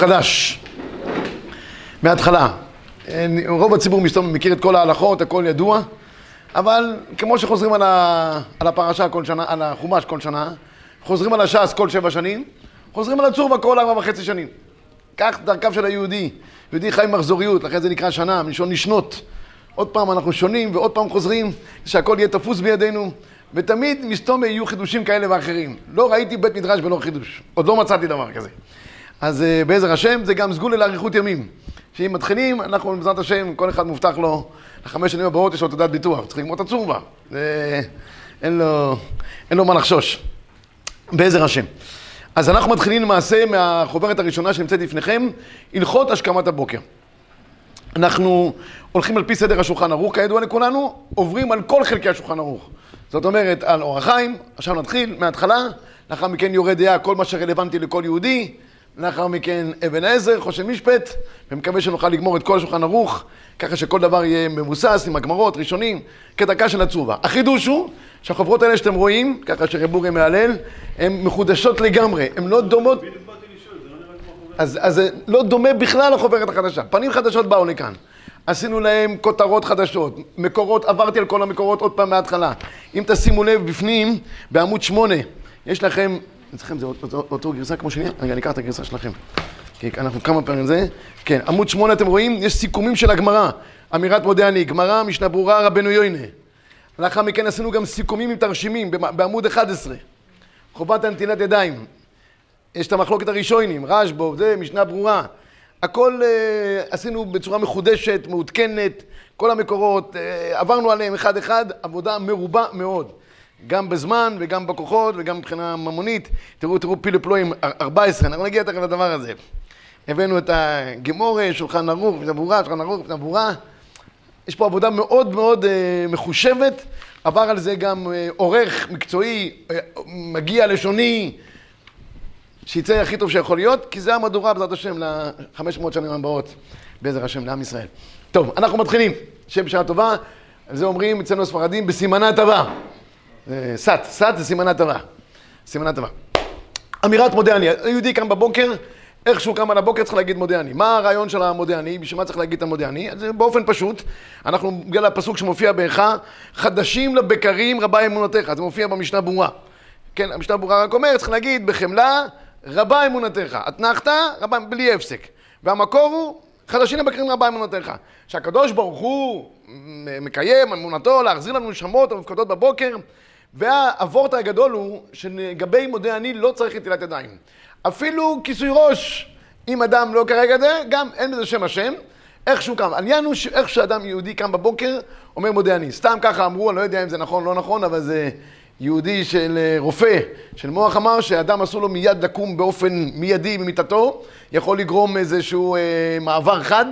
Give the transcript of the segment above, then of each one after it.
חדש, מההתחלה. רוב הציבור מכיר את כל ההלכות, הכל ידוע, אבל כמו שחוזרים על, ה... על הפרשה כל שנה, על החומש כל שנה, חוזרים על הש"ס כל שבע שנים, חוזרים על הצורבה כל ארבע וחצי שנים. כך דרכיו של היהודי. יהודי חי מחזוריות, לכן זה נקרא שנה, מלשון לשנות. עוד פעם אנחנו שונים ועוד פעם חוזרים, שהכל יהיה תפוס בידינו, ותמיד מסתום יהיו חידושים כאלה ואחרים. לא ראיתי בית מדרש בלא חידוש, עוד לא מצאתי דבר כזה. אז uh, בעזר השם זה גם סגולה לאריכות ימים. שאם מתחילים, אנחנו בעזרת השם, כל אחד מובטח לו, לחמש שנים הבאות יש לו תעודת ביטוח, צריך לגמור את הצורבה. זה... אין לו, אין לו מה לחשוש. בעזר השם. אז אנחנו מתחילים למעשה מהחוברת הראשונה שנמצאת לפניכם, הלכות השכמת הבוקר. אנחנו הולכים על פי סדר השולחן ערוך, כידוע לכולנו, עוברים על כל חלקי השולחן ערוך. זאת אומרת, על אור החיים, עכשיו נתחיל מההתחלה, לאחר מכן יורד דעה, כל מה שרלוונטי לכל יהודי, לאחר מכן אבן עזר, חושן משפט, ומקווה שנוכל לגמור את כל השולחן ערוך, ככה שכל דבר יהיה מבוסס עם הגמרות, ראשונים, כדרכה של הצובה. החידוש הוא שהחוברות האלה שאתם רואים, ככה שרב אורי מהלל, הן מחודשות לגמרי, הן לא דומות... אז, אז זה לא דומה בכלל לחוברת החדשה. פנים חדשות באו לכאן. עשינו להם כותרות חדשות, מקורות, עברתי על כל המקורות עוד פעם מההתחלה. אם תשימו לב, בפנים, בעמוד שמונה, יש לכם, אצלכם זה אותו, גרסה כמו שני? רגע, אני אקח את הגרסה שלכם. כי אנחנו כמה פעמים זה. כן, עמוד שמונה אתם רואים, יש סיכומים של הגמרא. אמירת מודה אני, גמרא, משנה ברורה, רבנו יוינה. לאחר מכן עשינו גם סיכומים עם תרשימים בעמוד 11. חובת הנטילת ידיים. יש את המחלוקת הראשונים, רשב"ו, זה, משנה ברורה. הכל uh, עשינו בצורה מחודשת, מעודכנת, כל המקורות, uh, עברנו עליהם אחד-אחד, עבודה מרובה מאוד. גם בזמן וגם בכוחות וגם מבחינה ממונית. תראו, תראו פילופלואים 14, אנחנו נגיע תכף לדבר הזה. הבאנו את הגמורה, שולחן ערוך, ברורה, שולחן ערוך, ברורה. יש פה עבודה מאוד מאוד uh, מחושבת, עבר על זה גם uh, עורך מקצועי, uh, מגיע לשוני, שיצא הכי טוב שיכול להיות, כי זה המהדורה בעזרת השם ל-500 שנים הבאות, בעזר השם, לעם ישראל. טוב, אנחנו מתחילים. שם בשעה טובה, על זה אומרים אצלנו הספרדים בסימנה טובה. סת, סת זה סימנה טובה. סימנה טובה. אמירת מודה אני. היהודי קם בבוקר, איך שהוא קם על הבוקר צריך להגיד מודה אני. מה הרעיון של המודה אני? בשביל מה צריך להגיד את המודה אני? אז באופן פשוט, אנחנו בגלל הפסוק שמופיע באיכה, חדשים לבקרים רבה אמונתך. זה מופיע במשנה ברורה. כן, המשנה ברורה רק אומר, צריך להגיד בחמלה רבה אמונתך. אתנחת, רבה, בלי הפסק. והמקור הוא, חדשים לבקרים רבה אמונתך. שהקדוש ברוך הוא מקיים אמונתו להחזיר לנו נשמות המפקדות בבוקר, והאבורט הגדול הוא שלגבי מודה אני לא צריך נטילת ידיים. אפילו כיסוי ראש, אם אדם לא כרגע זה, גם אין בזה שם השם. איך שהוא קם. העניין הוא שאיך שאדם יהודי קם בבוקר, אומר מודה אני. סתם ככה אמרו, אני לא יודע אם זה נכון לא נכון, אבל זה יהודי של רופא, של מוח אמר שאדם אסור לו מיד לקום באופן מיידי ממיטתו, יכול לגרום איזשהו אה, מעבר חד,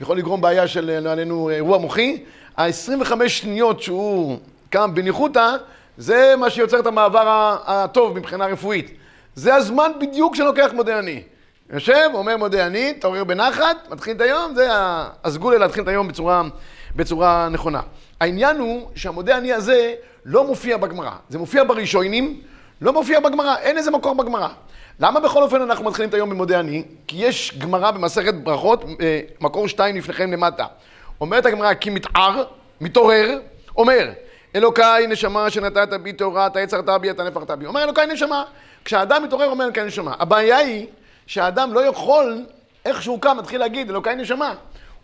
יכול לגרום בעיה של, לא עלינו, אירוע מוחי. ה-25 שניות שהוא קם בניחותא, זה מה שיוצר את המעבר הטוב מבחינה רפואית. זה הזמן בדיוק שלוקח מודה אני. יושב, אומר מודה אני, תעורר בנחת, מתחיל את היום, זה הסגולה להתחיל את היום בצורה, בצורה נכונה. העניין הוא שהמודה אני הזה לא מופיע בגמרא. זה מופיע בראשונים, לא מופיע בגמרא, אין איזה מקור בגמרא. למה בכל אופן אנחנו מתחילים את היום במודה אני? כי יש גמרא במסכת ברכות, אה, מקור שתיים לפניכם למטה. אומרת הגמרא, כי מתער, מתעורר, אומר, אלוקיי נשמה שנתת בי תאורה, אתה יצרת בי, אתה נפחת בי. אומר אלוקיי נשמה. כשהאדם מתעורר, אומר אלוקיי נשמה. הבעיה היא שהאדם לא יכול, איך שהוא קם, מתחיל להגיד אלוקיי נשמה.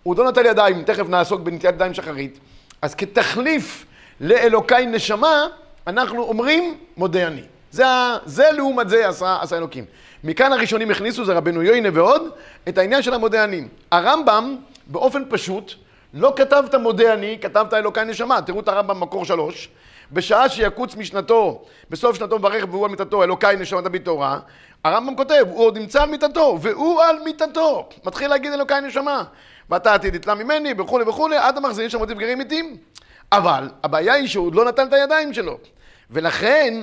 הוא לא נטל ידיים, תכף נעסוק בנטיית ידיים שחרית. אז כתחליף לאלוקיי נשמה, אנחנו אומרים מודה אני. זה, זה לעומת זה עשה, עשה אלוקים. מכאן הראשונים הכניסו, זה רבנו יוינה ועוד, את העניין של המודה אני. הרמב"ם, באופן פשוט, לא כתב את המודה אני, כתב את האלוקיי נשמה. תראו את הרמב"ם מקור שלוש. בשעה שיקוץ משנתו, בסוף שנתו מברך והוא על מיתתו, אלוקיי נשמה תביא תורה, הרמב"ם כותב, הוא עוד נמצא על מיתתו, והוא על מיתתו. מתחיל להגיד אלוקיי נשמה. ואתה עתיד יתלה ממני, וכולי וכולי, עד המחזיר שם מוטיב גרים מתים. אבל הבעיה היא שהוא עוד לא נתן את הידיים שלו. ולכן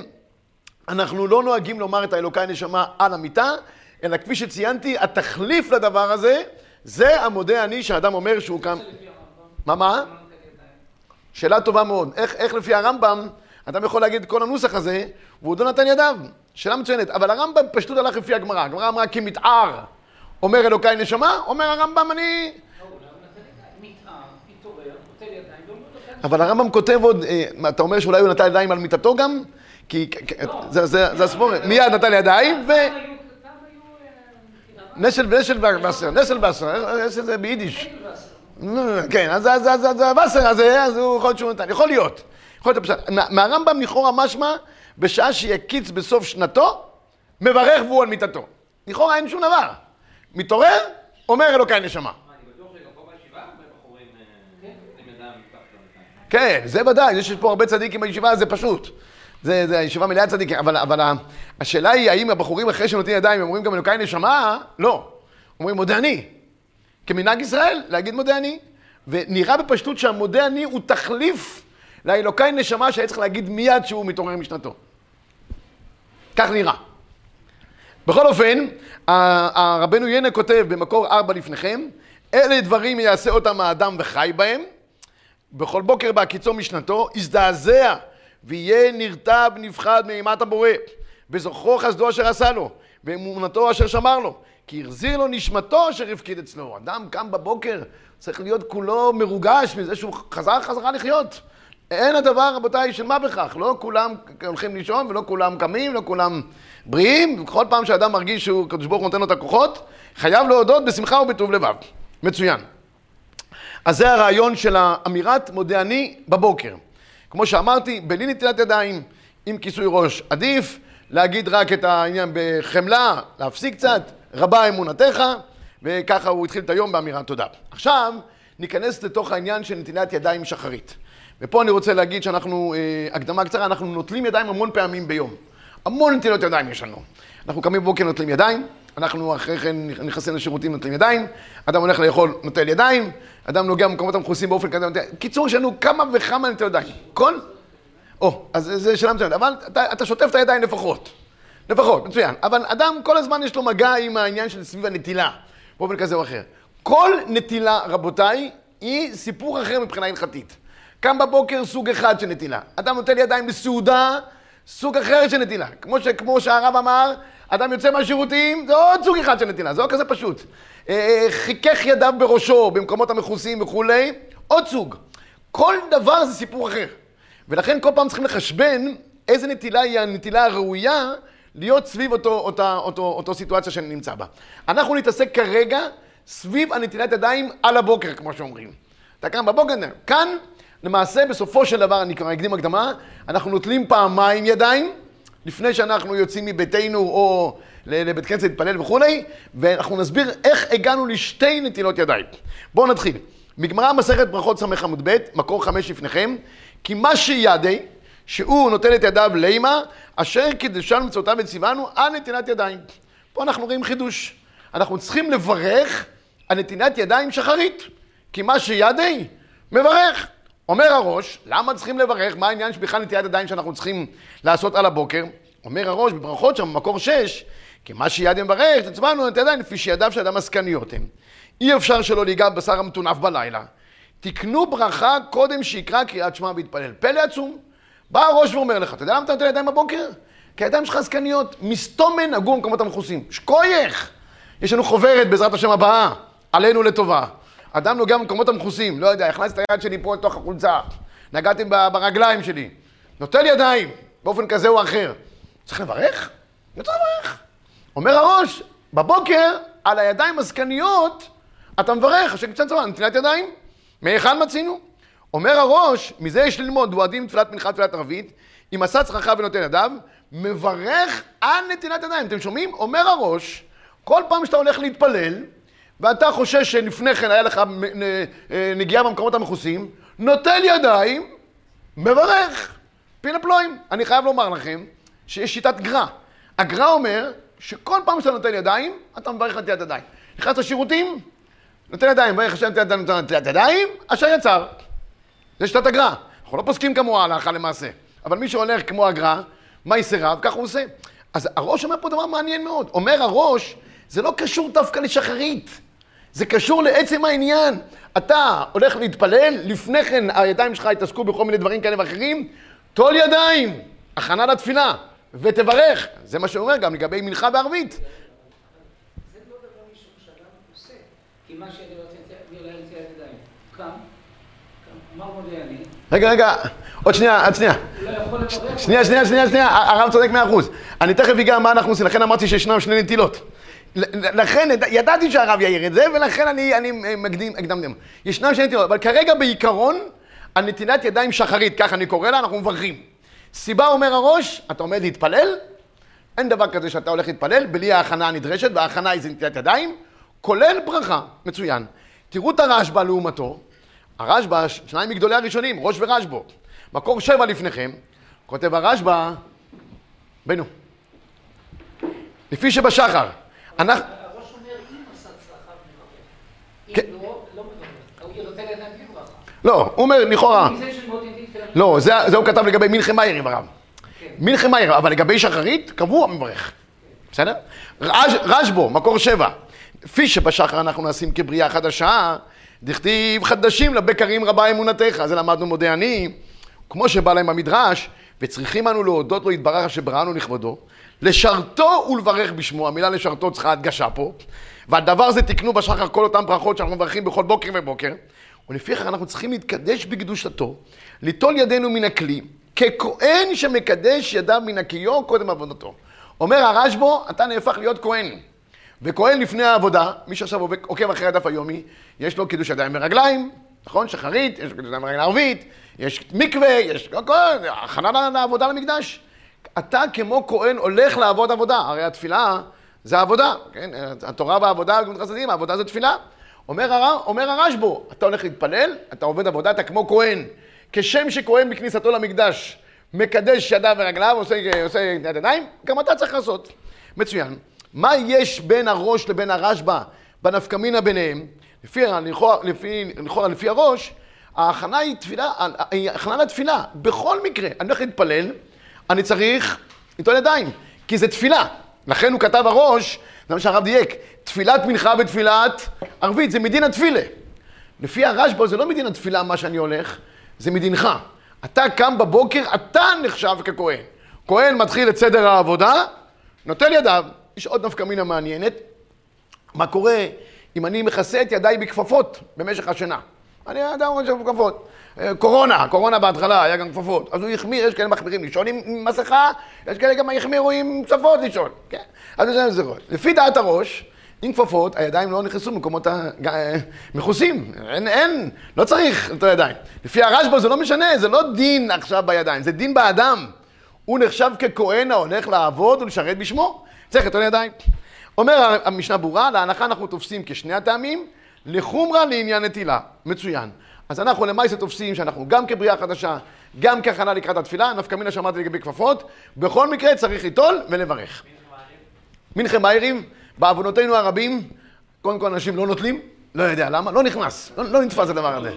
אנחנו לא נוהגים לומר את האלוקיי נשמה על המיטה, אלא כפי שציינתי, התחליף לדבר הזה, זה המודה אני שהאדם אומר שהוא קם... מה, מה? שאלה טובה מאוד. איך, איך לפי הרמב"ם, אדם יכול להגיד כל הנוסח הזה, והוא עוד לא נתן ידיו. שאלה מצוינת. אבל הרמב"ם פשטות הלך לפי הגמרא. הגמרא אמרה כי מתער. אומר אלוקיי נשמה, אומר הרמב"ם אני... אבל הרמב"ם כותב עוד, אה, אתה אומר שאולי הוא נטל ידיים על מיטתו גם? כי זה הספורת, מיד נטל ידיים ו... נשל ונשל וסר, יש את זה ביידיש. כן, אז הווסר הזה, אז הוא יכול להיות שהוא נתן, יכול להיות. יכול להיות הפשט. מהרמב"ם לכאורה משמע, בשעה שיקיץ בסוף שנתו, מברך והוא על מיטתו. לכאורה אין שום דבר. מתעורר, אומר אלוקיי נשמה. כן, זה ודאי, יש פה הרבה צדיקים בישיבה, זה פשוט. זה, זה ישיבה מלאה צדיקים, אבל, אבל השאלה היא, האם הבחורים אחרי שנותנים ידיים, הם אומרים גם אלוקיי נשמה? לא. אומרים מודה אני. כמנהג ישראל, להגיד מודה אני. ונראה בפשטות שהמודה אני הוא תחליף לאלוקיי נשמה שהיה צריך להגיד מיד שהוא מתעורר משנתו. כך נראה. בכל אופן, הרבנו ינא כותב במקור ארבע לפניכם, אלה דברים יעשה אותם האדם וחי בהם. בכל בוקר בהקיצו משנתו, יזדעזע ויהיה נרתע ונפחד מאימת הבורא, וזוכרו חסדו אשר עשה לו, ואמונתו אשר שמר לו, כי החזיר לו נשמתו אשר הפקיד אצלו. אדם קם בבוקר, צריך להיות כולו מרוגש מזה שהוא חזר חזרה לחיות. אין הדבר, רבותיי, של מה בכך. לא כולם הולכים לישון ולא כולם קמים, לא כולם בריאים. כל פעם שאדם מרגיש שהוא, קדוש ברוך הוא נותן לו את הכוחות, חייב להודות בשמחה ובטוב לבב. מצוין. אז זה הרעיון של האמירת מודה אני בבוקר. כמו שאמרתי, בלי נטילת ידיים, עם כיסוי ראש עדיף, להגיד רק את העניין בחמלה, להפסיק קצת, רבה אמונתך, וככה הוא התחיל את היום באמירת תודה. עכשיו ניכנס לתוך העניין של נטילת ידיים שחרית. ופה אני רוצה להגיד שאנחנו, אה, הקדמה קצרה, אנחנו נוטלים ידיים המון פעמים ביום. המון נטילות ידיים יש לנו. אנחנו קמים בבוקר נוטלים ידיים, אנחנו אחרי כן נכנסים לשירותים נוטלים ידיים, אדם הולך לאכול נוטל ידיים, אדם נוגע במקומות המכוסים באופן כזה, קיצור, יש לנו כמה וכמה נטילות ידיים. כל... או, אז זה שאלה מצוינת, אבל אתה, אתה שוטף את הידיים לפחות. לפחות, מצוין. אבל אדם כל הזמן יש לו מגע עם העניין של סביב הנטילה, באופן כזה או אחר. כל נטילה, רבותיי, היא סיפור אחר מבחינה הלכתית. קם בבוקר סוג אחד של נטילה. אדם נוטל ידיים בסעודה, סוג אחר של נטילה. כמו, ש, כמו שהרב אמר, אדם יוצא מהשירותים, זה עוד סוג אחד של נטילה, זה לא כזה פשוט. אה, אה, חיכך ידיו בראשו במקומות המכוסים וכולי, עוד סוג. כל דבר זה סיפור אחר. ולכן כל פעם צריכים לחשבן איזה נטילה היא הנטילה הראויה להיות סביב אותו, אותה, אותו, אותו סיטואציה שאני נמצא בה. אנחנו נתעסק כרגע סביב הנטילת ידיים על הבוקר, כמו שאומרים. אתה קם בבוקר, כאן למעשה בסופו של דבר, אני כבר אקדים הקדמה, אנחנו נוטלים פעמיים ידיים, לפני שאנחנו יוצאים מביתנו או לבית כנסת להתפלל וכולי, ואנחנו נסביר איך הגענו לשתי נטילות ידיים. בואו נתחיל. מגמרא מסכת ברכות ס"ח עמוד ב', מקור חמש לפניכם, כי מה שידי, שהוא נוטל את ידיו לימה, אשר קידשנו מצוותיו וציוונו על נתינת ידיים. פה אנחנו רואים חידוש. אנחנו צריכים לברך על נתינת ידיים שחרית. כי מה שידי, מברך. אומר הראש, למה צריכים לברך? מה העניין שבכלל נטיית ידיים שאנחנו צריכים לעשות על הבוקר? אומר הראש, בברכות שם, במקור שש, כי מה שיד מברך, תצבענו את ידיים לפי שידיו של אדם עסקניות הם. אי אפשר שלא להיגע בשר המטונף בלילה. תקנו ברכה קודם שיקרא קריאת שמע ויתפלל. פלא עצום. בא הראש ואומר לך, אתה יודע למה אתה נותן ידיים בבוקר? כי הידיים שלך עסקניות. מסתומן הגור במקומות המכוסים. שכוייך! יש לנו חוברת בעזרת השם הבאה, עלינו לטובה. אדם נוגע במקומות המכוסים, לא יודע, הכנסתי את היד שלי פה לתוך החולצה, נגעתי ברגליים שלי, נוטל ידיים באופן כזה או אחר. צריך לברך? לא צריך לברך. אומר הראש, בבוקר, על הידיים הזקניות, אתה מברך, השם קצת צבא, נטילת ידיים. מהיכן מצינו? אומר הראש, מזה יש ללמוד, דואדים תפילת מנחה, תפילת ערבית, אם עשה צרכיו ונותן ידיו, מברך על נטילת ידיים. אתם שומעים? אומר הראש, כל פעם שאתה הולך להתפלל, ואתה חושש שלפני כן היה לך אה, נגיעה במקומות המכוסים, נוטל ידיים, מברך. פילה פלואים. אני חייב לומר לכם שיש שיטת גרא. הגרא אומר שכל פעם שאתה נוטל ידיים, אתה מברך נטילת ידיים. נכנס לשירותים, נוטל ידיים, מברך השם נטילת ידיים, אשר יצר. זה שיטת הגרא. אנחנו לא פוסקים כמוה הלכה למעשה. אבל מי שהולך כמו הגרא, מה יסרב, ככה הוא עושה. אז הראש אומר פה דבר מעניין מאוד. אומר הראש, זה לא קשור דווקא לשחרית. זה קשור לעצם העניין. אתה הולך להתפלל, לפני כן הידיים שלך יתעסקו בכל מיני דברים כאלה ואחרים, טול ידיים, הכנה לתפילה, ותברך. זה מה שאומר גם לגבי מנחה בערבית. כי מה שאני רוצה, אני עולה לנטילת ידיים. קם? רגע, רגע, עוד שנייה, עוד שנייה. שנייה, שנייה, שנייה, שנייה, הרב צודק מאה אחוז. אני תכף אגע מה אנחנו עושים, לכן אמרתי שישנם שני נטילות. לכן, יד- ידעתי שהרב יעיר את זה, ולכן אני, אני מקדים, הקדמתם. ישנם שני נטילות, אבל כרגע בעיקרון, הנטילת ידיים שחרית, ככה אני קורא לה, אנחנו מברכים. סיבה אומר הראש, אתה עומד להתפלל, אין דבר כזה שאתה הולך להתפלל בלי ההכנה הנדרשת, וההכנה היא זה נטילת ידיים, כולל ברכה, מצוין. תראו את הרשב"א לעומתו, הרשב"א, שניים מגדולי הראשונים, ראש ורשב"ו, מקור שבע לפניכם, כותב הרשב"א, בנו, לפי שבשחר, אנחנו, הראש אומר, אם עשה צרכיו מברך. כן. אם לא, לא מברך. הוא רוצה לדעת בלי ברכה. לא, הוא אומר לכאורה. לא, זה, הוא כתב לגבי מלחם מאירים הרב. כן. מלחם מאירים, אבל לגבי שחרית, קבוע מברך. בסדר? רש, רשב"ו, מקור שבע. לפי שבשחר אנחנו נעשים כבריאה חדשה, דכתיב חדשים לבקרים רבה אמונתך. זה למדנו מודה אני, כמו שבא להם במדרש, וצריכים אנו להודות לו יתברך אשר בראנו לכבודו, לשרתו ולברך בשמו. המילה לשרתו צריכה הדגשה פה. והדבר הזה תקנו בשחר כל אותן ברכות שאנחנו מברכים בכל בוקר ובוקר. ולפיכך אנחנו צריכים להתקדש בקדושתו, ליטול ידינו מן הכלי, ככהן שמקדש ידיו מן הכיור קודם עבודתו. אומר הרשב"ו, אתה נהפך להיות כהן. וכהן לפני העבודה, מי שעכשיו עוקב אחרי הדף היומי, יש לו קידוש ידיים ורגליים, נכון? שחרית, יש לו קידוש ידיים ורגליים ערבית, יש מקווה, יש הכל, הכנה לעבודה למקדש. אתה כמו כהן הולך לעבוד עבודה, הרי התפילה זה עבודה, כן? התורה בעבודה, גמילות חסדים, העבודה זה תפילה. אומר, הר... אומר הרשב"ו, אתה הולך להתפלל, אתה עובד עבודה, אתה כמו כהן. כשם שכהן בכניסתו למקדש מקדש ידיו ורגליו, עושה, עושה יד ידיים, גם אתה צריך לעשות. מצוין. מה יש בין הראש לבין הרשב"א בנפקמינה ביניהם? לפי, לכאורה, לפי, לפי הראש, ההכנה היא תפילה, היא הכנה לתפילה. בכל מקרה, אני הולך להתפלל, אני צריך לטעון ידיים, כי זה תפילה. לכן הוא כתב הראש, זה מה שהרב דייק, תפילת מנחה ותפילת ערבית, זה מדין התפילה. לפי הרשב"א זה לא מדין התפילה מה שאני הולך, זה מדינך. אתה קם בבוקר, אתה נחשב ככהן. כהן מתחיל את סדר העבודה, נוטל ידיו. יש עוד נפקא מינה מעניינת. מה קורה אם אני מכסה את ידיי בכפפות במשך השנה? אני אדם אומר בכפפות. אה, קורונה, קורונה בהתחלה היה גם כפפות. אז הוא החמיר, יש כאלה מחמירים לישון עם מסכה, יש כאלה גם החמירו עם כפפות לישון. כן? אז זה זרות. לפי דעת הראש, עם כפפות, הידיים לא נכנסו במקומות המכוסים. אין, אין, לא צריך את הידיים. לפי הרשב"א זה לא משנה, זה לא דין עכשיו בידיים, זה דין באדם. הוא נחשב ככהן ההולך לעבוד ולשרת בשמו. צריך את הידיים. אומר המשנה ברורה, להנחה אנחנו תופסים כשני הטעמים, לחומרה לעניין נטילה. מצוין. אז אנחנו למעשה תופסים שאנחנו גם כבריאה חדשה, גם כהכנה לקראת התפילה, נפקא מינה שאמרתי לגבי כפפות, בכל מקרה צריך ליטול ולברך. מנחם מאירים, בעוונותינו הרבים, קודם כל אנשים לא נוטלים, לא יודע למה, לא נכנס, לא, לא נתפס הדבר הזה.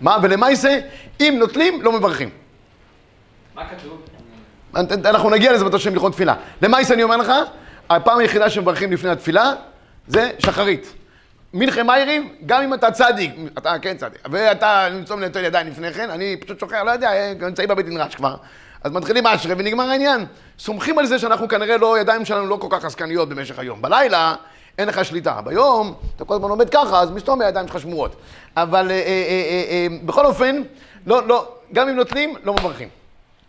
מה, ולמעשה, אם נוטלים, לא מברכים. מה כתוב? אנחנו נגיע לזה בתושבים לכבוד תפילה. למעשה אני אומר לך, הפעם היחידה שמברכים לפני התפילה זה שחרית. מנחם מאירים, גם אם אתה צדיק, אתה כן צדיק, ואתה נמצום לנטול ידיים לפני כן, אני פשוט שוכח, לא יודע, נמצאים בבית נרש כבר. אז מתחילים אשרי ונגמר העניין. סומכים על זה שאנחנו כנראה לא, ידיים שלנו לא כל כך עסקניות במשך היום. בלילה אין לך שליטה. ביום, אתה כל הזמן עומד ככה, אז מסתום הידיים שלך שמורות. אבל אה, אה, אה, אה, בכל אופן, לא, לא, גם אם נוטלים, לא מברכים.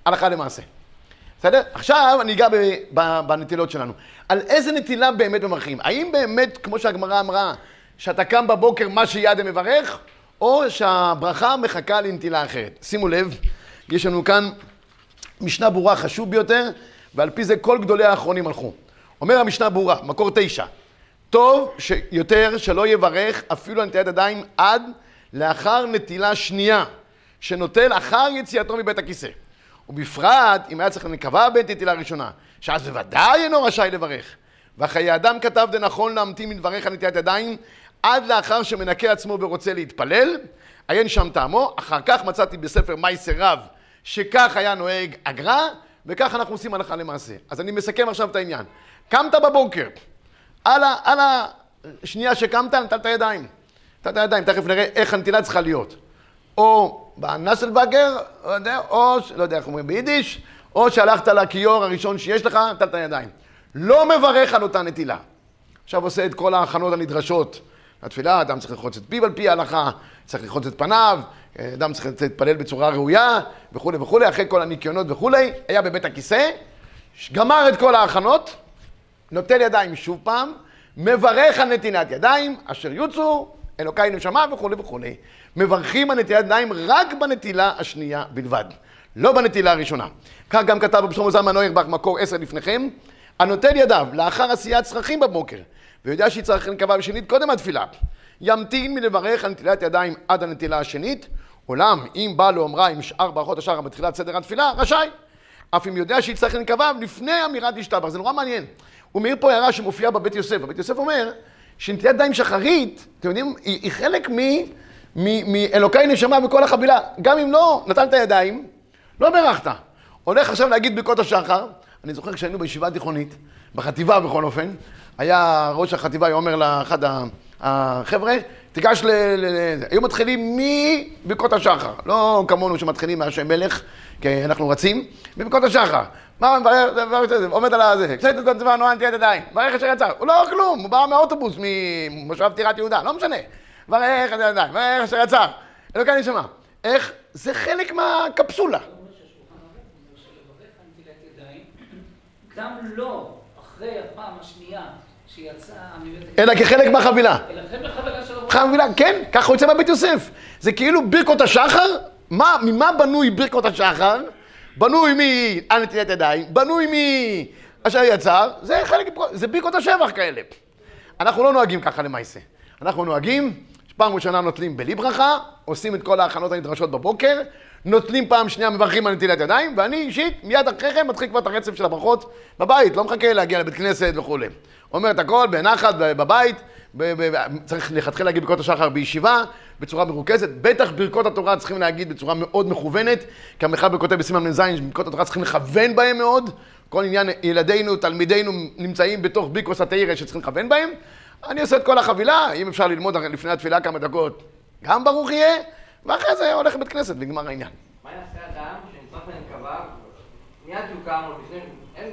הלכה למעשה. בסדר? עכשיו אני אגע בנטילות שלנו. על איזה נטילה באמת מברכים? האם באמת, כמו שהגמרא אמרה, שאתה קם בבוקר מה שיד מברך, או שהברכה מחכה לנטילה אחרת? שימו לב, יש לנו כאן משנה ברורה חשוב ביותר, ועל פי זה כל גדולי האחרונים הלכו. אומר המשנה ברורה, מקור תשע, טוב שיותר שלא יברך אפילו על ידיים עד לאחר נטילה שנייה, שנוטל אחר יציאתו מבית הכיסא. ובפרט אם היה צריך להיקבע בעת נטילה ראשונה, שאז בוודאי אינו רשאי לברך. וחיי אדם כתב דנכון להמתין מדבריך על נטילת ידיים עד לאחר שמנקה עצמו ורוצה להתפלל, עיין שם טעמו, אחר כך מצאתי בספר מייסר רב שכך היה נוהג הגר"א, וכך אנחנו עושים הלכה למעשה. אז אני מסכם עכשיו את העניין. קמת בבוקר, על, ה, על השנייה שקמת, נטלת ידיים. נטלת ידיים, תכף נראה איך הנטילה צריכה להיות. או בנסלבגר, לא יודע, או, לא יודע איך אומרים ביידיש, או שהלכת לכיור הראשון שיש לך, נטלת ידיים. לא מברך על אותה נטילה. עכשיו עושה את כל ההכנות הנדרשות לתפילה, אדם צריך לרחוץ את פיו על פי ההלכה, צריך לרחוץ את פניו, אדם צריך להתפלל בצורה ראויה, וכולי וכולי, אחרי כל הניקיונות וכולי, היה בבית הכיסא, גמר את כל ההכנות, נוטל ידיים שוב פעם, מברך על נתינת ידיים, אשר יוצאו, אלוקיי נשמה וכולי וכולי. מברכים על נטילת ידיים רק בנטילה השנייה בלבד, לא בנטילה הראשונה. כך גם כתב רב שלמה זלמן נוירבך, מקור עשר לפניכם, הנוטל ידיו לאחר עשיית צרכים בבוקר, ויודע שיצטרך לנקבה בשנית קודם התפילה, ימתין מלברך על נטילת ידיים עד הנטילה השנית, אולם אם בא לאומרה עם שאר ברכות השחר בתחילת סדר התפילה, רשאי. אף אם יודע שיצטרך לנקבה לפני אמירת ישתבח. זה נורא מעניין. הוא מעיר פה הערה שמופיעה בבית יוסף. בבית יוסף אומר שנטילת ידיים שחרית, אתם יודעים, היא, היא חלק מאלוקי נשמה בכל החבילה. גם אם לא נתנת ידיים, לא ברכת. הולך עכשיו להגיד ברכות השחר. אני זוכר כשהיינו בישיבה תיכונית, בחטיבה בכל אופן, היה ראש החטיבה, היה אומר לאחד החבר'ה, תיגש ל... היו מתחילים מברכות השחר, לא כמונו שמתחילים מהשם מלך, כי אנחנו רצים, מברכות השחר. מה עומד על הזה, קצת את הצבא נוען תהיה ידיים, ברך אשר יצא, הוא לא כלום, הוא בא מהאוטובוס, ממושב טירת יהודה, לא משנה. ברך אשר ידיים, ברך אשר יצא, אלוקי נשמה. איך? זה חלק מהקפסולה. גם לא אחרי הפעם השנייה שיצא אלא כחלק מהחבילה. אלא חלק מהחבילה של חבילה, כן, ככה הוא יוצא מהבית יוסף. זה כאילו ברכות השחר, מה, ממה בנוי ברכות השחר? בנוי מעל נטילת ידיים, בנוי מאשר יצר, זה חלק, זה ברכות השבח כאלה. אנחנו לא נוהגים ככה למעשה. אנחנו נוהגים, פעם ראשונה נוטלים בלי ברכה, עושים את כל ההכנות הנדרשות בבוקר, נוטלים פעם שנייה, מברכים על נטילת ידיים, ואני אישית, מיד אחרי כן מתחיל כבר את הרצף של הברכות בבית, לא מחכה להגיע לבית כנסת וכולי. אומר את הכל בנחת, בבית, צריך לכתחילה להגיד ברכות השחר בישיבה, בצורה מרוכזת. בטח ברכות התורה צריכים להגיד בצורה מאוד מכוונת, כי המחבר כותב בסימן מ"ז, שברכות התורה צריכים לכוון בהם מאוד. כל עניין ילדינו, תלמידינו, נמצאים בתוך ביקוס התאירה שצריכים לכוון בהם. אני עושה את כל החבילה, אם אפשר ללמוד לפני התפילה כמה דקות, גם ברוך יהיה, ואחרי זה הולך לבית כנסת, ונגמר העניין. מה יעשה אדם שנצטרך לנקבה, מיד יוקם או לפני, אין...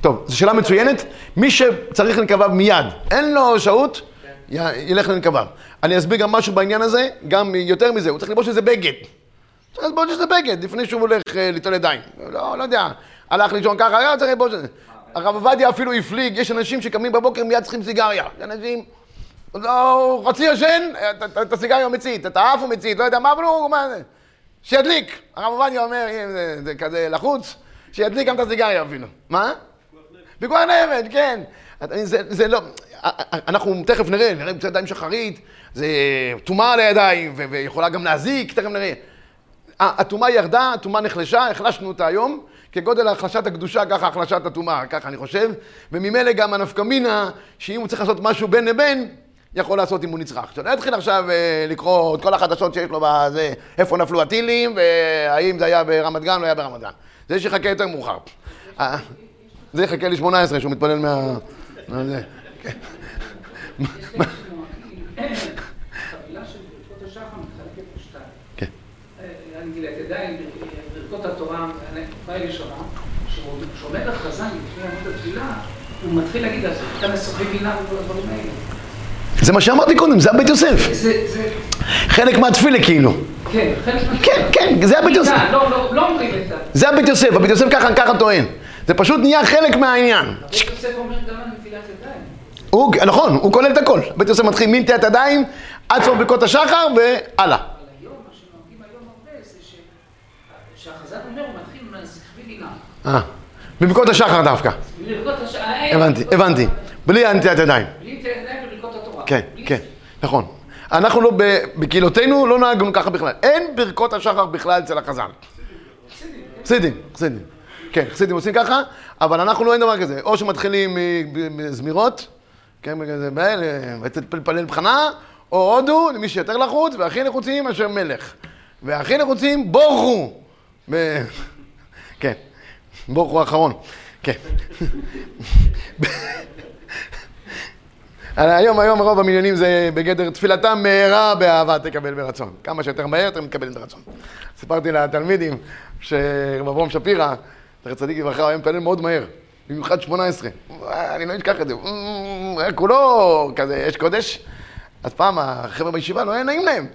טוב, זו שאלה מצוינת. מי שצריך לנקבה מיד, אין לו שהות, ילך לנקבה. אני אסביר גם משהו בעניין הזה, גם יותר מזה, הוא צריך ללבוש איזה בגד. צריך ללבוש איזה בגד לפני שהוא הולך אה, ליטול ידיים. לא, לא יודע, הלך לישון ככה, לא צריך ללבוש את זה. הרב עובדיה אפילו הפליג, יש אנשים שקמים בבוקר מיד צריכים סיגריה. אנשים, לא, חצי ישן, את הסיגריה הוא מצית, את האף הוא מצית, לא יודע מה, אבל הוא, מה זה? שידליק. הרב עובדיה אומר, אם זה, זה כזה לחוץ, שידליק גם את הסיגריה אפילו. מה? פיקוח נפש, כן. זה, זה לא, אנחנו תכף נראה, נראה עם ידיים שחרית, זה טומאה על הידיים, ויכולה גם להזיק, תכף נראה. הטומאה ירדה, הטומאה נחלשה, החלשנו אותה היום, כגודל החלשת הקדושה, ככה החלשת הטומאה, ככה אני חושב, וממילא גם הנפקמינה, שאם הוא צריך לעשות משהו בין לבין, יכול לעשות אם הוא נצרך. שלא יתחיל עכשיו אה, לקרוא את כל החדשות שיש לו בזה, איפה נפלו הטילים, והאם זה היה ברמת גן או לא היה ברמת גן. זה שיחכה יותר מאוחר. אה, זה יחכה לי 18 שהוא מתפלל מה... זה. ברכות התורה, ראשונה, כשעומד החזן לפני עמוד התפילה, הוא מתחיל להגיד, אז אתה משחק בינה ובדברים האלה. זה מה שאמרתי קודם, זה הבית יוסף. חלק מהתפילה כאילו. כן, חלק מהתפילה. כן, כן, זה הבית יוסף. לא, לא, לא אומרים את זה. זה הבית יוסף, הבית יוסף ככה טוען. זה פשוט נהיה חלק מהעניין. הבית יוסף אומר גם על נטילת ידיים. הוא, נכון, הוא כולל את הכל. בית יוסף מתחיל מנטילת ידיים עד סוף ברכות השחר והלאה. אה, בברכות השחר דווקא. הבנתי, הבנתי. בלי הנטילת ידיים. בלי נטילת ידיים וברכות התורה. כן, כן, נכון. אנחנו לא, בקהילותינו לא נהגנו ככה בכלל. אין ברכות השחר בכלל אצל החז"ל. חסידים, חסידים. כן, חסידים עושים ככה, אבל אנחנו לא אין דבר כזה. או שמתחילים מזמירות, כן, כזה, להתפלל בחנה, או הודו, למי שיותר לחוץ, והכי נחוצים אשר מלך. והכי נחוצים, בורכו. כן. ברוך הוא האחרון. כן. היום, היום רוב המניינים זה בגדר תפילתם מהרה באהבה תקבל ברצון. כמה שיותר מהר יותר מקבלים ברצון. סיפרתי לתלמידים שרב אברום שפירא, זכר צדיק לברכה, היה מתפלל מאוד מהר. במיוחד 18. אני לא אשכח את זה. היה כולו כזה אש קודש. אז פעם החבר'ה בישיבה לא היה נעים להם.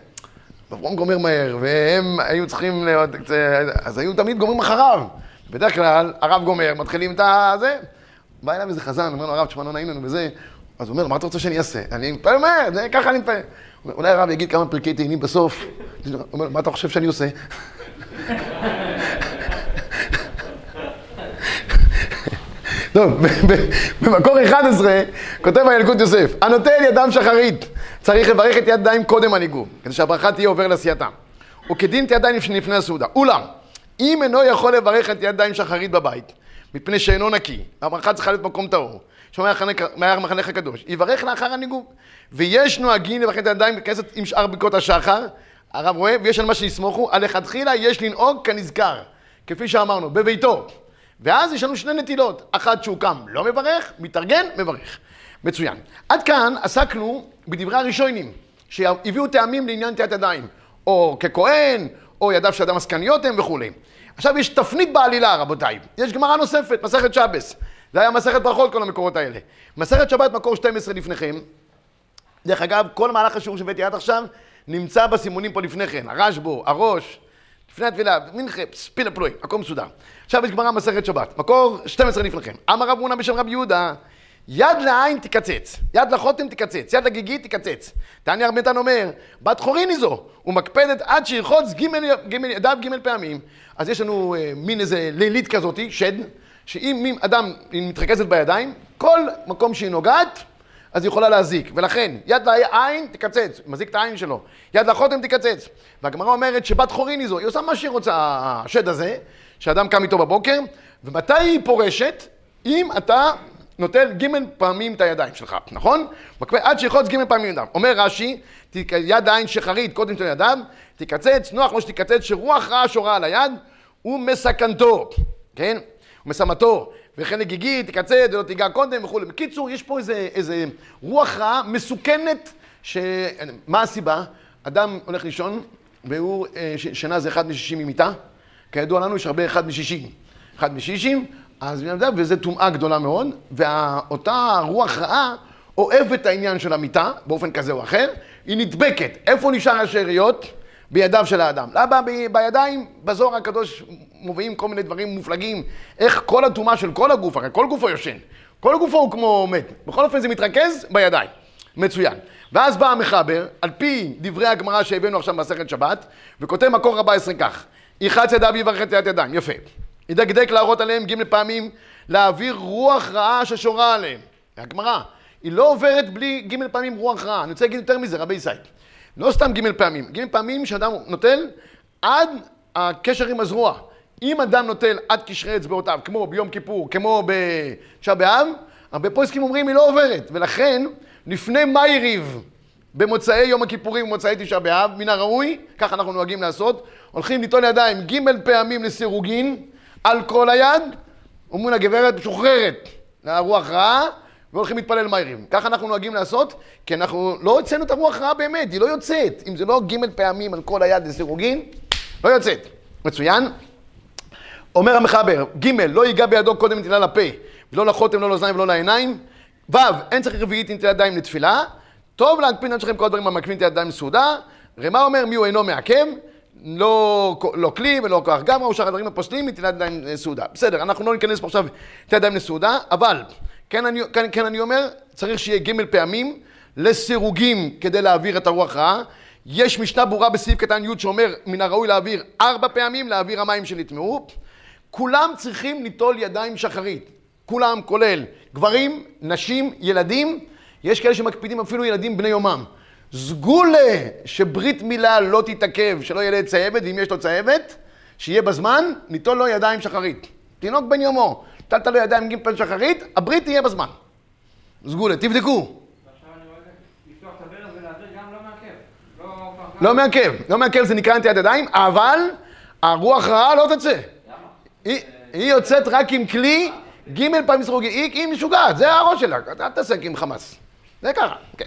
אברום גומר מהר, והם היו צריכים, אז היו תמיד גומרים אחריו. בדרך כלל, הרב גומר, מתחילים את הזה. בא אליו איזה חזן, אומר לו, הרב, תשמע, לא נעים לנו וזה. אז הוא אומר, מה אתה רוצה שאני אעשה? אני מתפלל ככה אני מתפלל. אולי הרב יגיד כמה פרקי תהילים בסוף. הוא אומר, מה אתה חושב שאני עושה? טוב, במקור 11 כותב הילקוט יוסף, הנוטל ידם שחרית, צריך לברך את ידיים קודם הניגוב, כדי שהברכה תהיה עובר לעשייתם. וכדין את ידיים לפני הסעודה. אולם, אם אינו יכול לברך את ידיים שחרית בבית, מפני שאינו נקי, הברכה צריכה להיות מקום טהור, שומע מחנך הקדוש, יברך לאחר הניגוב. ויש נוהגים לברך את הידיים בכנסת עם שאר ברכות השחר, הרב רואה, ויש על מה שיסמוכו, על לכתחילה יש לנהוג כנזכר, כפי שאמרנו, בביתו. ואז יש לנו שני נטילות, אחת שהוא קם לא מברך, מתארגן, מברך. מצוין. עד כאן עסקנו בדברי הראשונים, שהביאו טעמים לעניין תיאת ידיים, או ככהן, או ידיו של אדם עסקניות הם וכולי. עכשיו יש תפנית בעלילה, רבותיי. יש גמרא נוספת, מסכת שבס. זה היה מסכת ברכות, כל המקורות האלה. מסכת שבת, מקור 12 לפניכם. דרך אגב, כל מהלך השיעור שהבאתי עד עכשיו נמצא בסימונים פה לפני כן. הרשב"ו, הראש, לפני התפילה, מנחה, פילה פלוי, הכל מסודר. עכשיו יש גמרא מסכת שבת, מקור 12 לפניכם. אמר רב הונא בשם רבי יהודה, יד לעין תקצץ, יד לחותם תקצץ, יד לגיגית תקצץ. תעני ארמנטן אומר, בת חורין היא זו, ומקפדת עד שירחוץ ידיו גימל פעמים. אז יש לנו אה, מין איזה לילית כזאתי, שד, שאם אדם מתרכזת בידיים, כל מקום שהיא נוגעת, אז היא יכולה להזיק. ולכן, יד לעין תקצץ, מזיק את העין שלו. יד לחותם תקצץ. והגמרא אומרת שבת חורין היא זו, היא עושה מה שהיא רוצה, השד הזה, שאדם קם איתו בבוקר, ומתי היא פורשת? אם אתה נוטל ג' פעמים את הידיים שלך, נכון? מקפה עד שיחוץ ג' פעמים ידיו. אומר רש"י, יד העין שחרית קודם של ידיו, תקצץ, נוח כמו שתקצץ, שרוח רעה שורה על היד, ומסכנתו, כן? ומסמתו, וכן לגיגית, תקצץ ולא תיגע קודם וכולי. בקיצור, יש פה איזה, איזה רוח רעה מסוכנת, ש... מה הסיבה? אדם הולך לישון, והוא, אה, שינה זה אחד משישים ממיטה. כידוע לנו יש הרבה אחד משישים. אחד משישים, אז וזו טומאה גדולה מאוד, ואותה רוח רעה אוהבת את העניין של המיטה, באופן כזה או אחר, היא נדבקת. איפה נשאר השאריות? בידיו של האדם. למה בידיים, בזוהר הקדוש מובאים כל מיני דברים מופלגים, איך כל הטומאה של כל הגוף, הרי כל גופו יושן, כל גופו הוא כמו מת. בכל אופן זה מתרכז בידיים. מצוין. ואז בא המחבר, על פי דברי הגמרא שהבאנו עכשיו במסכת שבת, וכותב מקור 14 כך: יחץ ידיו יברך את יד ידיים, יפה. ידקדק להראות עליהם ג' פעמים, להעביר רוח רעה ששורה עליהם. הגמרא, היא לא עוברת בלי ג' פעמים רוח רעה. אני רוצה להגיד יותר מזה, רבי ישראל. לא סתם ג' פעמים, ג' פעמים שאדם נוטל עד הקשר עם הזרוע. אם אדם נוטל עד קשרי אצבעותיו, כמו ביום כיפור, כמו בתשעה באב, הרבה פוסקים אומרים היא לא עוברת, ולכן לפני מה יריב במוצאי יום הכיפורים ומוצאי תשעה באב, מן הראוי, כך אנחנו נוהגים לעשות, הולכים ליטול ידיים ג' פעמים לסירוגין על כל היד, אומרים הגברת משוחררת לרוח רעה, והולכים להתפלל מהירים. ככה אנחנו נוהגים לעשות, כי אנחנו לא הוצאנו את הרוח רעה באמת, היא לא יוצאת. אם זה לא ג' פעמים על כל היד לסירוגין, לא יוצאת. מצוין. אומר המחבר, ג' לא ייגע בידו קודם נטילה לפה, ולא לחותם, לא לאוזניים ולא לעיניים. ו' אין צריך רביעית נטילת ידיים לתפילה. טוב להקפיד נפשכם כל הדברים המקפידים נטילת ידיים לסעודה. רמה אומר מי הוא אינו מעכב, לא, לא כלי ולא כוח גמרא, או שאר הדברים הפוסלים נטילת ידיים לסעודה. בסדר, אנחנו לא ניכנס פה עכשיו נטילת ידיים לסעודה, אבל כן אני, כן, כן אני אומר, צריך שיהיה ג' פעמים לסירוגים כדי להעביר את הרוח רעה. יש משנה ברורה בסעיף קטן י' שאומר, מן הראוי להעביר ארבע פעמים, להעביר המים שנטמעו. כולם צריכים ליטול ידיים שחרית. כולם, כולל גברים, נשים, ילדים. יש כאלה שמקפידים אפילו ילדים בני יומם. סגולה שברית מילה לא תתעכב, שלא יהיה ילד צהבת, ואם יש לו צהבת, שיהיה בזמן, ניטול לו ידיים שחרית. תינוק בן יומו. נטלת לו ידיים גימפל שחרית, הברית תהיה בזמן. סגולה, תבדקו. לא מעכב, לא מעכב זה נקרא נטיית ידיים, אבל הרוח רעה לא תצא. היא, היא יוצאת רק עם כלי, ג' פעמים סרוגי, היא משוגעת, זה הראש שלה, אל תעסק עם חמאס. זה ככה, כן.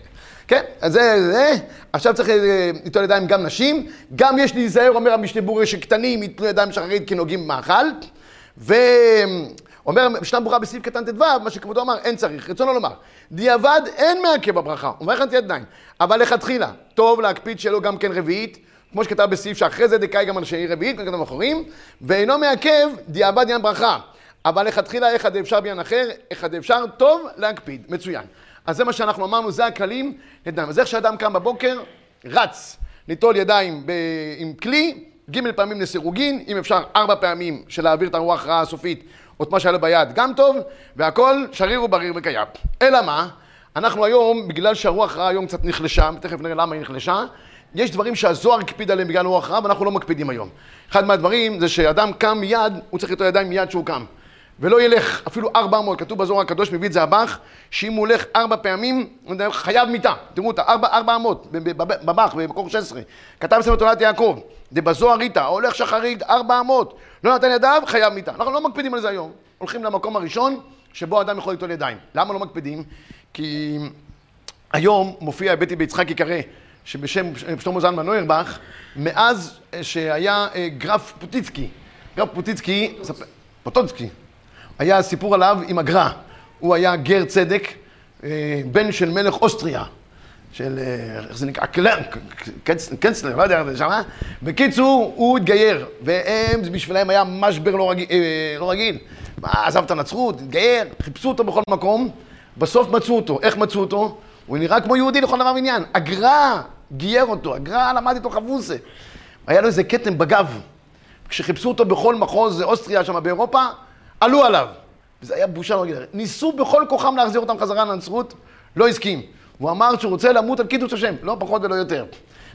כן, אז זה, זה, עכשיו צריך ליטול ידיים גם נשים, גם יש להיזהר, אומר המשנה בורי, שקטנים ייתנו ידיים שחרית כי נוגעים במאכל, ו... אומר משנה ברורה בסעיף קטן ט"ו, מה שכבודו אמר, אין צריך. רצונו לומר, דיעבד אין מעכב בברכה, הוא נטיית ידיים. אבל לכתחילה, טוב להקפיד לו גם כן רביעית, כמו שכתב בסעיף שאחרי זה דקאי גם אנשי רביעית, כמו שכתב אחורים, ואינו מעכב דיעבד עניין ברכה. אבל לכתחילה איך עד אפשר בעניין אחר, איך עד אפשר, טוב להקפיד, מצוין. אז זה מה שאנחנו אמרנו, זה הכללים ידיים. אז איך שאדם קם בבוקר, רץ, ליטול ידיים ב... עם כלי, ג' פעמים לסירוגין, אם אפשר ארבע פעמים של להעביר את הרוח רעה הסופית, או את מה שהיה לו ביד, גם טוב, והכל שריר ובריר וקיים. אלא מה? אנחנו היום, בגלל שהרוח רעה היום קצת נחלשה, תכף נראה למה היא נחלשה, יש דברים שהזוהר הקפיד עליהם בגלל רוח רעה, ואנחנו לא מקפידים היום. אחד מהדברים זה שאדם קם מיד, הוא צריך לתת ידיים מיד שהוא קם. ולא ילך אפילו 400, כתוב בזוהר הקדוש, מביא את זה הבח, שאם הוא הולך ארבע פעמים, הוא חייב מיתה. תראו אותה, ארבע, ארבע אמות, בבח, במקור 16. כתב ספר תולת יעקב, זה בזוהר איתה, הולך שחרית, ארבע אמות, לא נתן ידיו, חייב מיתה. אנחנו לא מקפידים על זה היום. הולכים למקום הראשון, שבו אדם יכול ליטול ידיים. למה לא מקפידים? כי היום מופיע בטי ביצחק יקרא, שבשם שלמה זלמן נוירבך, מאז שהיה אה, גרף פוטיצקי. גרף פוטיצקי, פוטוצקי, היה סיפור עליו עם הגר"א. הוא היה גר צדק, אה, בן של מלך אוסטריה, של, אה, איך זה נקרא? קנצלר, לא יודע איך זה שמה. בקיצור, הוא התגייר, והם, בשבילם היה משבר לא רגיל. אה, לא רגיל. עזב את הנצרות, התגייר, חיפשו אותו בכל מקום, בסוף מצאו אותו. איך מצאו אותו? הוא נראה כמו יהודי לכל דבר ועניין. הגר"א גייר אותו, הגר"א למד איתו חבוסה. היה לו איזה כתם בגב. כשחיפשו אותו בכל מחוז אוסטריה שם באירופה, עלו עליו. וזה היה בושה רגילה. ניסו בכל כוחם להחזיר אותם חזרה לנצרות, לא הסכים. הוא אמר שהוא רוצה למות על קידוש השם, לא פחות ולא יותר.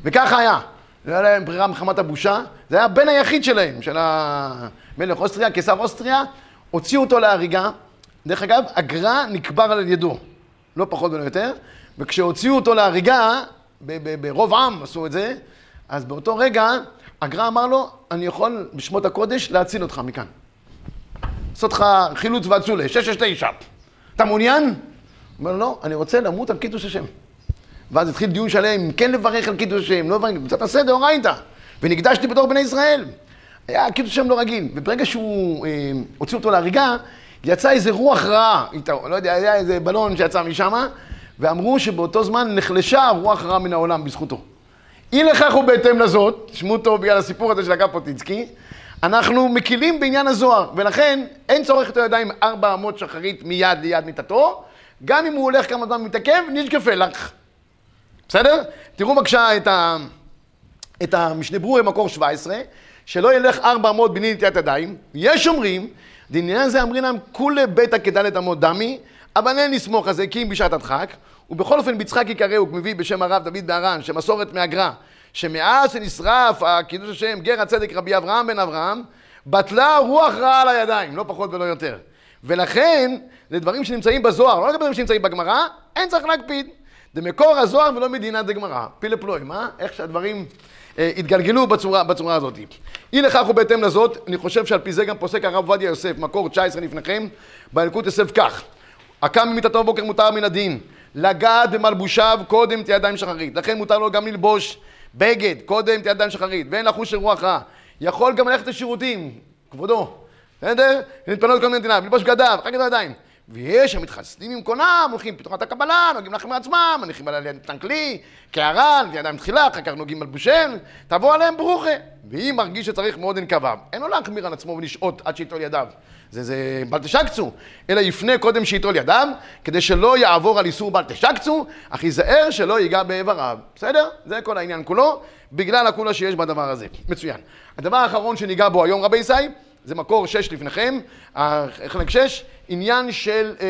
וככה היה. לא היה להם ברירה מחמת הבושה. זה היה הבן היחיד שלהם, של המלך אוסטריה, קיסר אוסטריה. הוציאו אותו להריגה. דרך אגב, הגר"א נקבר על ידו, לא פחות ולא יותר. וכשהוציאו אותו להריגה, ברוב עם עשו את זה, אז באותו רגע הגר"א אמר לו, אני יכול בשמות הקודש להציל אותך מכאן. לעשות לך חילוץ ואצולה, 669. אתה מעוניין? אומר, לא, אני רוצה למות על קידוש השם. ואז התחיל דיון שלם, אם כן לברך על קידוש השם, לא לברך, קצת עשה דאורייתא. ונקדשתי בתור בני ישראל. היה קידוש השם לא רגיל. וברגע שהוא אה, הוציא אותו להריגה, יצא איזה רוח רעה איתו, לא יודע, היה איזה בלון שיצא משם, ואמרו שבאותו זמן נחלשה רוח רעה מן העולם בזכותו. אי לכך ובהתאם לזאת, תשמעו טוב בגלל הסיפור הזה של הקו פוטיצקי, אנחנו מקילים בעניין הזוהר, ולכן אין צורך את הידיים ארבע אמות שחרית מיד ליד מיטתו, גם אם הוא הולך כמה זמן מתעכב, נשקפה לך. בסדר? תראו בבקשה את, ה... את המשנה ברורה מקור 17, שלא ילך ארבע אמות בני נטיית ידיים. יש אומרים, דעניין זה אמרינם כולי ביתא כדלת אמות דמי, אבל אין לסמוך על זה כי אם בשעת הדחק, ובכל אופן ביצחק יקרא הוא מביא בשם הרב דוד בהרן, שמסורת מהגר"א, שמאז שנשרף הקידוש השם גר הצדק רבי אברהם בן אברהם, בטלה רוח רעה על הידיים, לא פחות ולא יותר. ולכן, זה דברים שנמצאים בזוהר, לא דברים שנמצאים בגמרא, אין צריך להקפיד. זה מקור הזוהר ולא מדינת הגמרא. פילה פלוי, מה? איך שהדברים אה, התגלגלו בצורה, בצורה הזאת. אי לכך ובהתאם לזאת, אני חושב שעל פי זה גם פוסק הרב עובדיה יוסף, מקור 19 לפניכם, באלקוט יוסף כך: הקם ממיטתו בבוקר מותר מן הדין, לגעת במלבושיו קודם תהיה ידיים שחרית. לכן מותר לו גם ללבוש בגד, קודם תהיה ידיים שחרית, ואין לחוש רוח רע. יכול גם ללכת לשירותים, כבודו, בסדר? להתפנות כל מיני נתינה, וללבוש בגדיו, אחר כך ידיים. ויש המתחסנים עם קונם, הולכים פתרונת הקבלה, נוגעים לכם מעצמם, מניחים על יד טנקלי, קערה, ידיים תחילה, אחר כך נוגעים על בושל, תבוא עליהם ברוכה. ואם מרגיש שצריך מאוד אין קבב, אין לו להחמיר על עצמו ולשהות עד שיטול ידיו. זה, זה בל תשקצו, אלא יפנה קודם שיטול ידיו, כדי שלא יעבור על איסור בל תשקצו, אך ייזהר שלא ייגע באיבריו. בסדר? זה כל העניין כולו, בגלל הכולה שיש בדבר הזה. מצוין. הדבר האחרון שניגע בו היום, רבי ישי, זה מקור שש לפניכם, חלק שש, עניין של אה,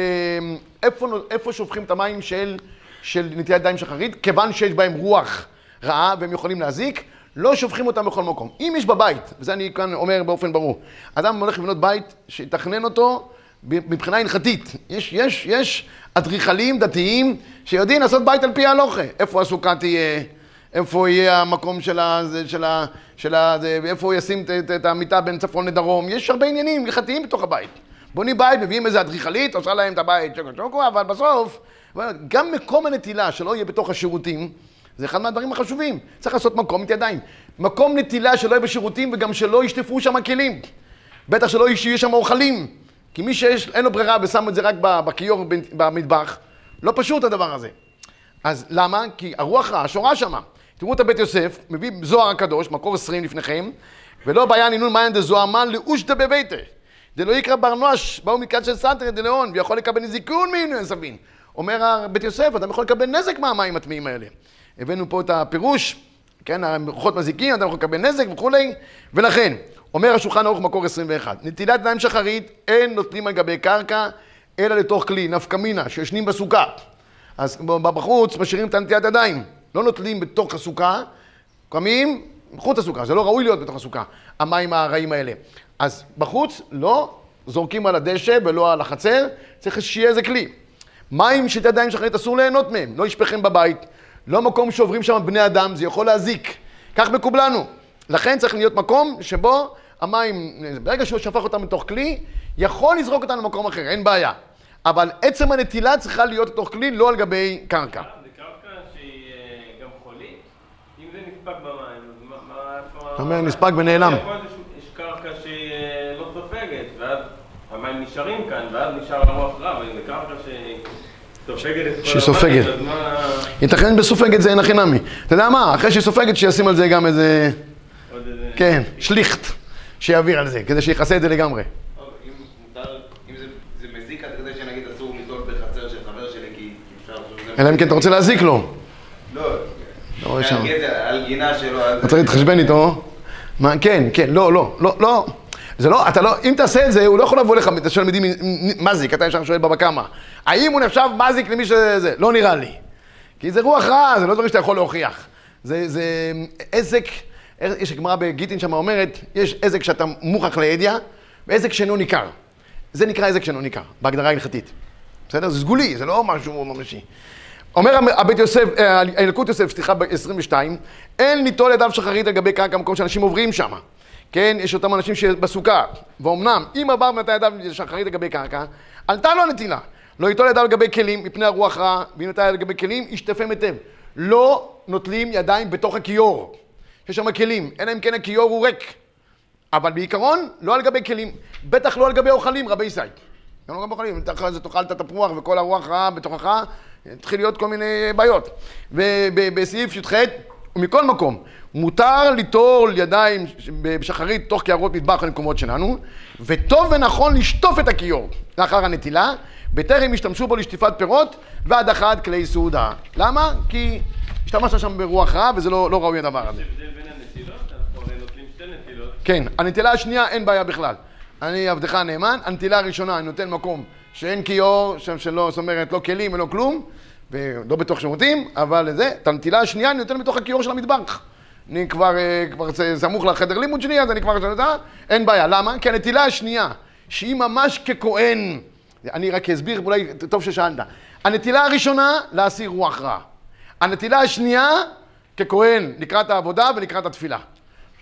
איפה, איפה שופכים את המים של, של נטיית ידיים שחרית, כיוון שיש בהם רוח רעה והם יכולים להזיק, לא שופכים אותם בכל מקום. אם יש בבית, וזה אני כאן אומר באופן ברור, אדם הולך לבנות בית, שיתכנן אותו מבחינה הלכתית. יש, יש, יש אדריכלים דתיים שיודעים לעשות בית על פי ההלוכה. איפה הסוכה תהיה, איפה יהיה המקום של ה... של ה... של ה... איפה הוא ישים את, המיטה בין צפון לדרום. יש הרבה עניינים הלכתיים בתוך הבית. בונים בית, מביאים איזה אדריכלית, עושה להם את הבית צ'וקו צ'וקו, אבל בסוף, גם מקום הנטילה שלא יהיה בתוך השירותים, זה אחד מהדברים החשובים. צריך לעשות מקום את ידיים. מקום נטילה שלא יהיה בשירותים וגם שלא ישטפו שם כלים. בטח שלא יהיה שם אוכלים. כי מי שיש, אין לו ברירה ושם את זה רק בכיור במטבח, לא פשוט הדבר הזה. אז למה? כי הרוח רעה שורה שמה. תראו את הבית יוסף, מביא זוהר הקדוש, מקור 20 לפניכם, ולא בעיה נינון מעיין דזוהר מן לאושתא בביתה. דלא יקרא בר נואש, באו מקד של סנטר דלאון, ויכול לקבל נזיקון מעינוי סבין. אומר בית יוסף, אדם יכול לקבל נזק מהמים הטמאים האלה. הבאנו פה את הפירוש, כן, הרוחות מזיקים, אדם יכול לקבל נזק וכולי, ולכן, אומר השולחן ערוך מקור 21, נטילת ידיים שחרית אין נוטלים על גבי קרקע, אלא לתוך כלי, נפקא מינה, שיושנים בסוכה. אז בחוץ משאירים את הנטיית ידיים, לא נוטלים בתוך הסוכה, קמים מחוץ לסוכה, זה לא ראוי להיות בתוך הסוכה, המים הרעים האלה. אז בחוץ לא זורקים על הדשא ולא על החצר, צריך שיהיה איזה כלי. מים של ידיים שחרית אסור ליהנות מהם, לא ישפכם בבית, לא מקום שעוברים שם בני אדם, זה יכול להזיק. כך מקובלנו. לכן צריך להיות מקום שבו המים, ברגע שהוא שפך אותם לתוך כלי, יכול לזרוק אותם למקום אחר, אין בעיה. אבל עצם הנטילה צריכה להיות לתוך כלי, לא על גבי קרקע שהיא אה, גם חולית? אם זה נספג במים, אז מה, מה, איפה... אתה אומר, נספג ונעלם. שיש קרקע שהיא אה, לא סופגת, ואז המים נשארים כאן, ואז נשאר הרוח רע, אבל זה קרקע שהיא סופגת את כל שהיא סופגת. ייתכן בסופגת זה אין הכי נמי. אתה יודע מה, אחרי שהיא סופגת, שישים על זה גם איזה. כן, שליכט, שיעביר על זה, כדי שיכסה את זה לגמרי. אם מותר, אם זה, זה מזיק עד כדי שנגיד אסור ליטול בחצר של חבר שלי כי כי אפשר לחשוב שזה... אלא אם כן אתה רוצה להזיק לו. לא, רואה שם. על גזע, על גינה שלו. אתה צריך להתחשבן איתו. מה, כן, כן, לא, לא, לא, לא. זה לא, אתה לא, אם תעשה את זה, הוא לא יכול לבוא לך, אתה שואל מדיני, מזיק, אתה ישר שואל בבא קמא. האם הוא נחשב מזיק למי שזה? לא נראה לי. כי זה רוח רעה, זה לא דברים שאתה יכול להוכיח. זה, זה עזק, יש גמרא בגיטין שם אומרת, יש עזק שאתה מוכח לידיה, ועזק שאינו ניכר. זה נקרא עזק שאינו ניכר, בהגדרה ההלכתית. בסדר? זה סגולי, זה לא משהו ממשי. אומר הבית יוסף, אה, האלקוט יוסף, סליחה, ב-22, אין ליטול ידיו שחרית על גבי קרקע, מקום שאנשים עוברים שם. כן, יש אותם אנשים שבסוכה, ואומנם, אם עבר נטל ידיו שחרית על גבי קרקע, עלתה לו הנטילה. לא ייטול ידיו לגבי כלים, מפני הרוח רע, ואם נטל ידיו לגבי כלים, ישתפם היטב. לא נוטלים ידיים בתוך הכיור. יש שם כלים, אלא אם כן הכיור הוא ריק. אבל בעיקרון, לא על גבי כלים, בטח לא על גבי אוכלים, רבי ישי. גם לא גם אוכלים, אם אחרי זה תאכל את התפוח וכל הרוח רעה בתוכך, התחיל להיות כל מיני בעיות. ובסעיף י"ח, ומכל מקום, מותר ליטול ידיים בשחרית תוך קערות מטבח למקומות שלנו, וטוב ונכון לשטוף את הכיור לאחר הנטילה, בטרם ישתמשו בו לשטיפת פירות והדחת כלי סעודה. למה? כי השתמשת שם ברוח רעה וזה לא, לא ראוי הדבר הזה. יש הבדל בין הנטילות, אנחנו הרי נוטלים שתי נטילות. כן, הנטילה השנייה אין בעיה בכלל. אני עבדך הנאמן, הנטילה הראשונה אני נותן מקום שאין כיור, שם שלא, זאת אומרת, לא כלים ולא כלום, ולא בתוך שירותים, אבל זה, את הנטילה השנייה אני נותן בתוך הכיור של המטבח. אני כבר, אה, כבר סמוך לחדר לימוד שלי, אז אני כבר, אין בעיה. למה? כי הנטילה השנייה, שהיא ממש ככהן, אני רק אסביר, אולי טוב ששאלת. הנטילה הראשונה, להסיר רוח רע. הנטילה השנייה, ככהן, לקראת העבודה ולקראת התפילה.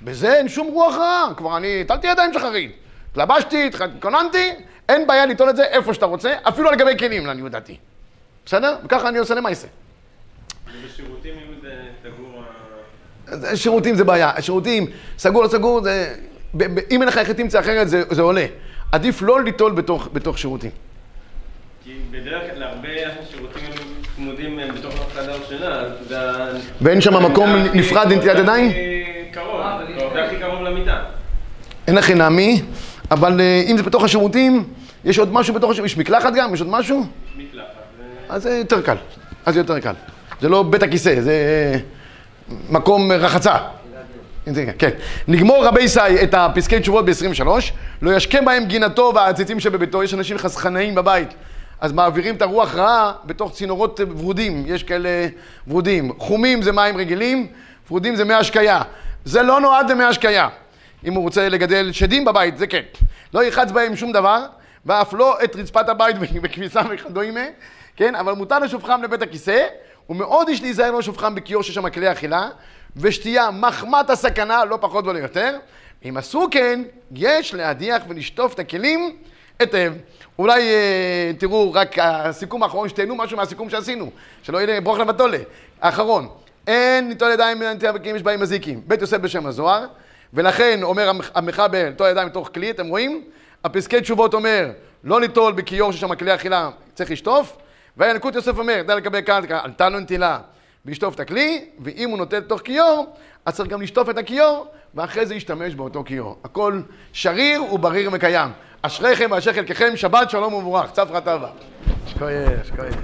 בזה אין שום רוח רע, כבר אני הטלתי ידיים שחרית. התלבשתי, התכוננתי, אין בעיה ליטול את זה איפה שאתה רוצה, אפילו על גבי כלים, לעניות דעתי. בסדר? וככה אני עושה למעשה. ובשירותים אם זה סגור... ה- אז שירותים זה בעיה, שירותים, סגור לא סגור, זה... ב- ב- אם אין לך איך תמצא אחרת, זה, זה עולה. עדיף לא ליטול בתוך, בתוך שירותים. כי בדרך כלל הרבה שירותים הם צמודים אה, בתוך החדר שינה, אז זה... ואין שם מקום נפרד לנטילת זה ידיים? קרוב, אה, זה הכי קרוב למיטה. אין הכי נעמי, אבל אה, אם זה בתוך השירותים, יש עוד משהו בתוך השירותים, יש מקלחת גם? יש עוד משהו? מקלחת. זה- אז זה יותר קל. אז זה יותר קל. זה לא בית הכיסא, זה אה, מקום רחצה. כן. נגמור רבי ישי את הפסקי תשובות ב-23, לא ישקה בהם גינתו והעציצים שבביתו, יש אנשים חסכנאים בבית, אז מעבירים את הרוח רעה בתוך צינורות ורודים, יש כאלה ורודים. חומים זה מים רגילים, ורודים זה מי השקיה. זה לא נועד למי השקיה. אם הוא רוצה לגדל שדים בבית, זה כן. לא ירחץ בהם שום דבר, ואף לא את רצפת הבית בכביסה וכדומה, כן? אבל מותר לשופכם לבית הכיסא, ומאוד יש להיזהר לא לשופכם בכיור שיש שם כלי אכילה, ושתייה מחמת הסכנה, לא פחות ולא יותר. אם עשו כן, יש להדיח ולשטוף את הכלים היטב. אולי אה, תראו רק הסיכום האחרון, שתהנו משהו מהסיכום שעשינו, שלא יהיה ברוך לבטולה. האחרון, אין ליטול ידיים מנטייה וכלים יש בהם מזיקים. בית יוסף בשם הזוהר, ולכן אומר המח- המחבר, ליטול ידיים מתוך כלי, אתם רואים? הפסקי תשובות אומר, לא ליטול בכיור ששם כלי אכילה, צריך לשטוף. וינקות יוסף אומר, די לקבל קרקע, עלתה לו נטילה, וישטוף את הכלי, ואם הוא נוטל לתוך כיור, אז צריך גם לשטוף את הכיור, ואחרי זה ישתמש באותו כיור. הכל שריר ובריר וקיים. אשריכם ואשר חלקכם, שבת שלום ומבורך. צפרא טבא. שכוייך, שכוייך.